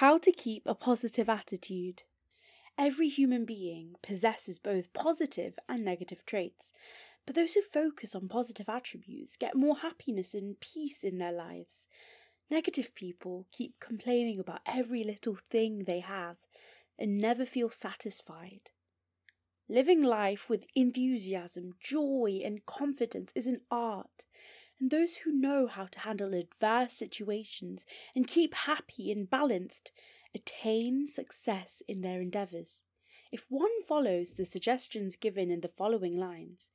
How to keep a positive attitude. Every human being possesses both positive and negative traits, but those who focus on positive attributes get more happiness and peace in their lives. Negative people keep complaining about every little thing they have and never feel satisfied. Living life with enthusiasm, joy, and confidence is an art, and those who know how to handle adverse situations and keep happy and balanced attain success in their endeavours. If one follows the suggestions given in the following lines,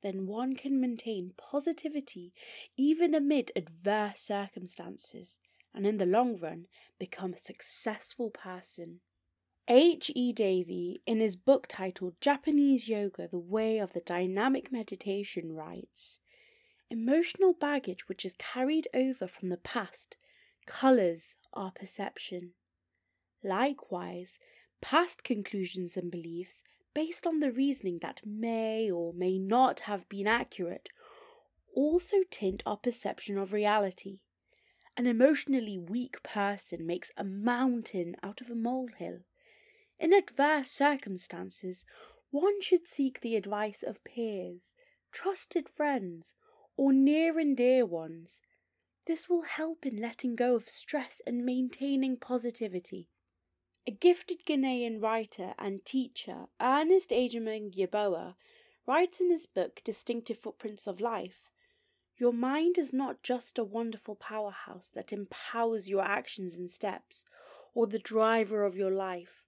then one can maintain positivity even amid adverse circumstances and in the long run become a successful person. H. E. Davey, in his book titled Japanese Yoga The Way of the Dynamic Meditation, writes Emotional baggage which is carried over from the past colours our perception. Likewise, past conclusions and beliefs based on the reasoning that may or may not have been accurate, also tint our perception of reality. An emotionally weak person makes a mountain out of a molehill. In adverse circumstances, one should seek the advice of peers, trusted friends, or near and dear ones. This will help in letting go of stress and maintaining positivity. A gifted Ghanaian writer and teacher, Ernest Agyemang Yeboah, writes in his book Distinctive Footprints of Life Your mind is not just a wonderful powerhouse that empowers your actions and steps, or the driver of your life,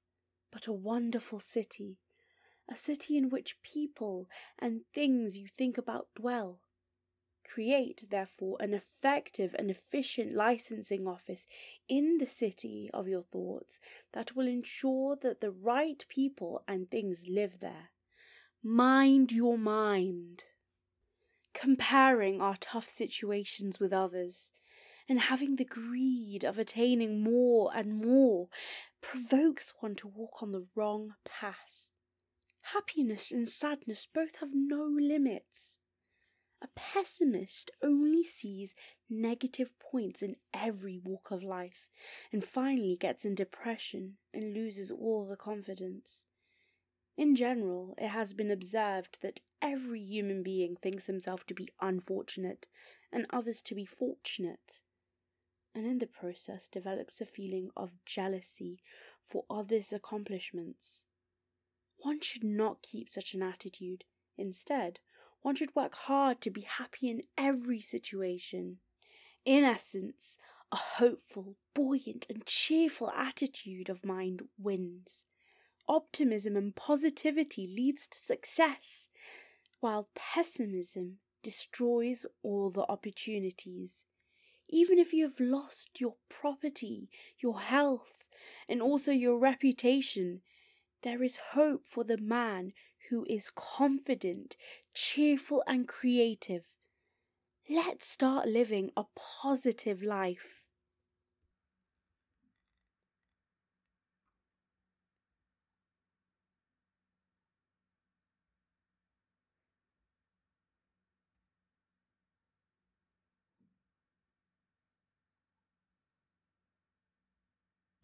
but a wonderful city, a city in which people and things you think about dwell. Create, therefore, an effective and efficient licensing office in the city of your thoughts that will ensure that the right people and things live there. Mind your mind. Comparing our tough situations with others and having the greed of attaining more and more provokes one to walk on the wrong path. Happiness and sadness both have no limits. A pessimist only sees negative points in every walk of life and finally gets in depression and loses all the confidence. In general, it has been observed that every human being thinks himself to be unfortunate and others to be fortunate, and in the process develops a feeling of jealousy for others' accomplishments. One should not keep such an attitude. Instead, one should work hard to be happy in every situation. In essence, a hopeful, buoyant, and cheerful attitude of mind wins. Optimism and positivity leads to success, while pessimism destroys all the opportunities. Even if you have lost your property, your health, and also your reputation, there is hope for the man who is confident, cheerful, and creative. Let's start living a positive life.